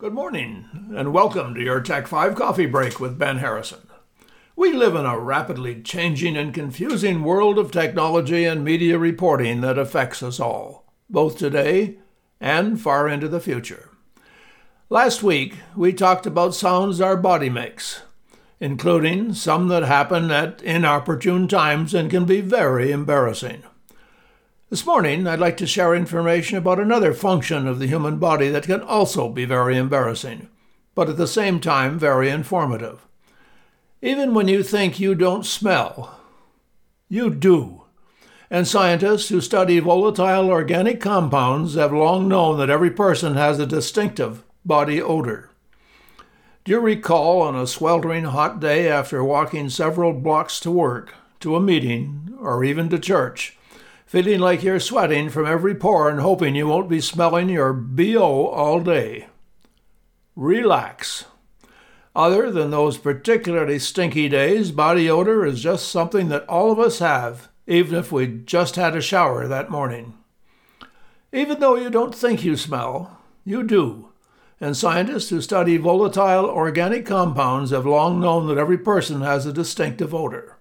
Good morning, and welcome to your Tech 5 Coffee Break with Ben Harrison. We live in a rapidly changing and confusing world of technology and media reporting that affects us all, both today and far into the future. Last week, we talked about sounds our body makes, including some that happen at inopportune times and can be very embarrassing. This morning, I'd like to share information about another function of the human body that can also be very embarrassing, but at the same time very informative. Even when you think you don't smell, you do. And scientists who study volatile organic compounds have long known that every person has a distinctive body odor. Do you recall on a sweltering hot day after walking several blocks to work, to a meeting, or even to church? Feeling like you're sweating from every pore and hoping you won't be smelling your BO all day. Relax. Other than those particularly stinky days, body odor is just something that all of us have, even if we just had a shower that morning. Even though you don't think you smell, you do. And scientists who study volatile organic compounds have long known that every person has a distinctive odor.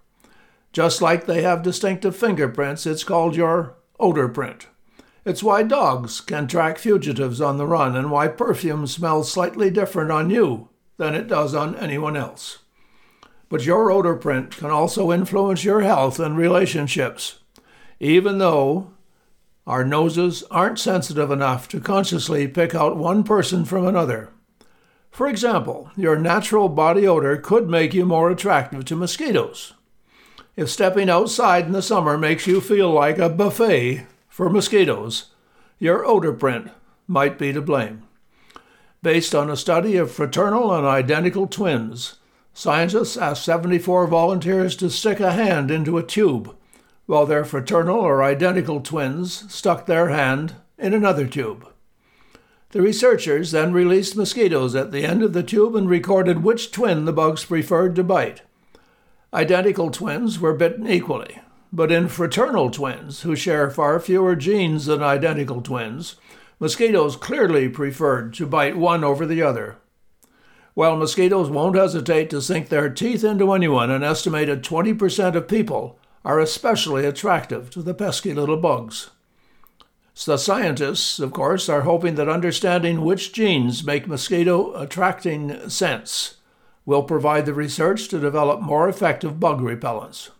Just like they have distinctive fingerprints, it's called your odor print. It's why dogs can track fugitives on the run and why perfume smells slightly different on you than it does on anyone else. But your odor print can also influence your health and relationships, even though our noses aren't sensitive enough to consciously pick out one person from another. For example, your natural body odor could make you more attractive to mosquitoes if stepping outside in the summer makes you feel like a buffet for mosquitoes, your odor print might be to blame. Based on a study of fraternal and identical twins, scientists asked 74 volunteers to stick a hand into a tube, while their fraternal or identical twins stuck their hand in another tube. The researchers then released mosquitoes at the end of the tube and recorded which twin the bugs preferred to bite. Identical twins were bitten equally, but in fraternal twins, who share far fewer genes than identical twins, mosquitoes clearly preferred to bite one over the other. While mosquitoes won't hesitate to sink their teeth into anyone, an estimated 20% of people are especially attractive to the pesky little bugs. The scientists, of course, are hoping that understanding which genes make mosquito attracting sense will provide the research to develop more effective bug repellents.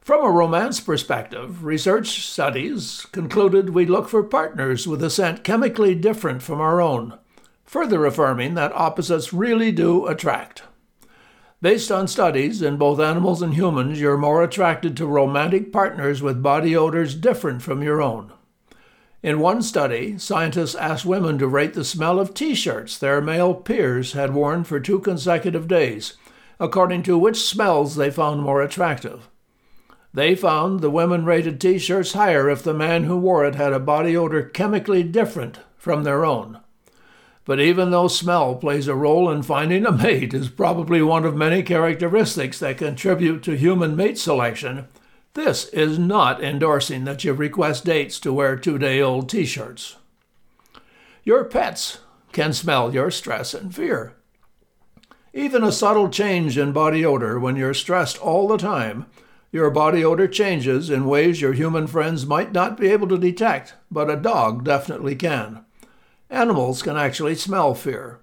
From a romance perspective, research studies concluded we look for partners with a scent chemically different from our own, further affirming that opposites really do attract. Based on studies in both animals and humans, you're more attracted to romantic partners with body odors different from your own. In one study, scientists asked women to rate the smell of t shirts their male peers had worn for two consecutive days, according to which smells they found more attractive. They found the women rated t shirts higher if the man who wore it had a body odor chemically different from their own. But even though smell plays a role in finding a mate is probably one of many characteristics that contribute to human mate selection, this is not endorsing that you request dates to wear two day old t shirts. Your pets can smell your stress and fear. Even a subtle change in body odor when you're stressed all the time, your body odor changes in ways your human friends might not be able to detect, but a dog definitely can. Animals can actually smell fear.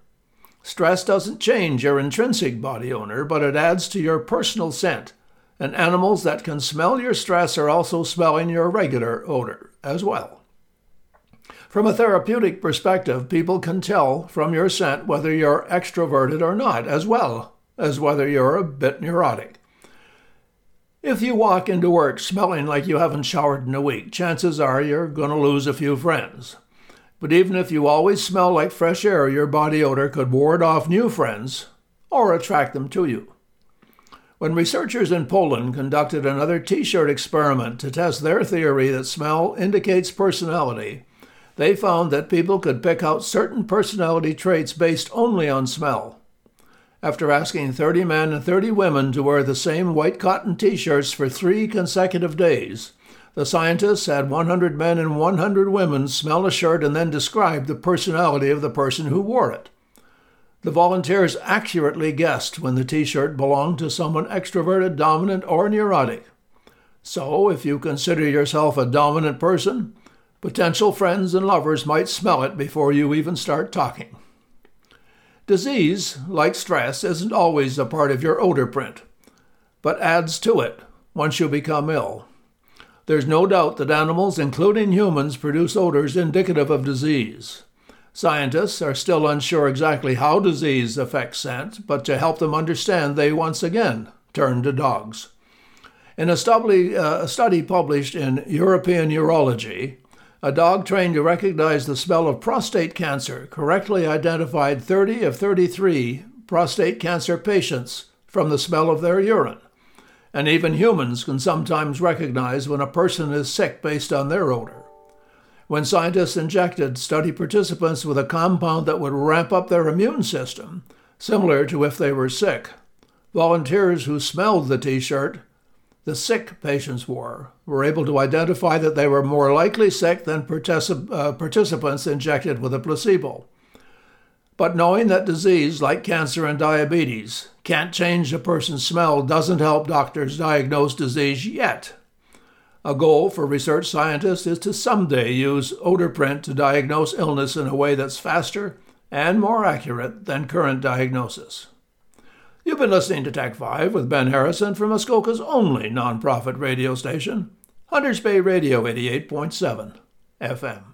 Stress doesn't change your intrinsic body odor, but it adds to your personal scent and animals that can smell your stress are also smelling your regular odor as well. From a therapeutic perspective, people can tell from your scent whether you're extroverted or not, as well as whether you're a bit neurotic. If you walk into work smelling like you haven't showered in a week, chances are you're going to lose a few friends. But even if you always smell like fresh air, your body odor could ward off new friends or attract them to you. When researchers in Poland conducted another t shirt experiment to test their theory that smell indicates personality, they found that people could pick out certain personality traits based only on smell. After asking 30 men and 30 women to wear the same white cotton t shirts for three consecutive days, The scientists had 100 men and 100 women smell a shirt and then describe the personality of the person who wore it. The volunteers accurately guessed when the t shirt belonged to someone extroverted, dominant, or neurotic. So, if you consider yourself a dominant person, potential friends and lovers might smell it before you even start talking. Disease, like stress, isn't always a part of your odor print, but adds to it once you become ill. There's no doubt that animals, including humans, produce odors indicative of disease. Scientists are still unsure exactly how disease affects scent, but to help them understand, they once again turn to dogs. In a study, uh, a study published in European Urology, a dog trained to recognize the smell of prostate cancer correctly identified 30 of 33 prostate cancer patients from the smell of their urine and even humans can sometimes recognize when a person is sick based on their odor. When scientists injected study participants with a compound that would ramp up their immune system, similar to if they were sick, volunteers who smelled the t shirt the sick patients wore were able to identify that they were more likely sick than particip- uh, participants injected with a placebo. But knowing that disease, like cancer and diabetes, can't change a person's smell doesn't help doctors diagnose disease yet. A goal for research scientists is to someday use odor print to diagnose illness in a way that's faster and more accurate than current diagnosis. You've been listening to Tech 5 with Ben Harrison from Muskoka's only nonprofit radio station, Hunters Bay Radio 88.7 FM.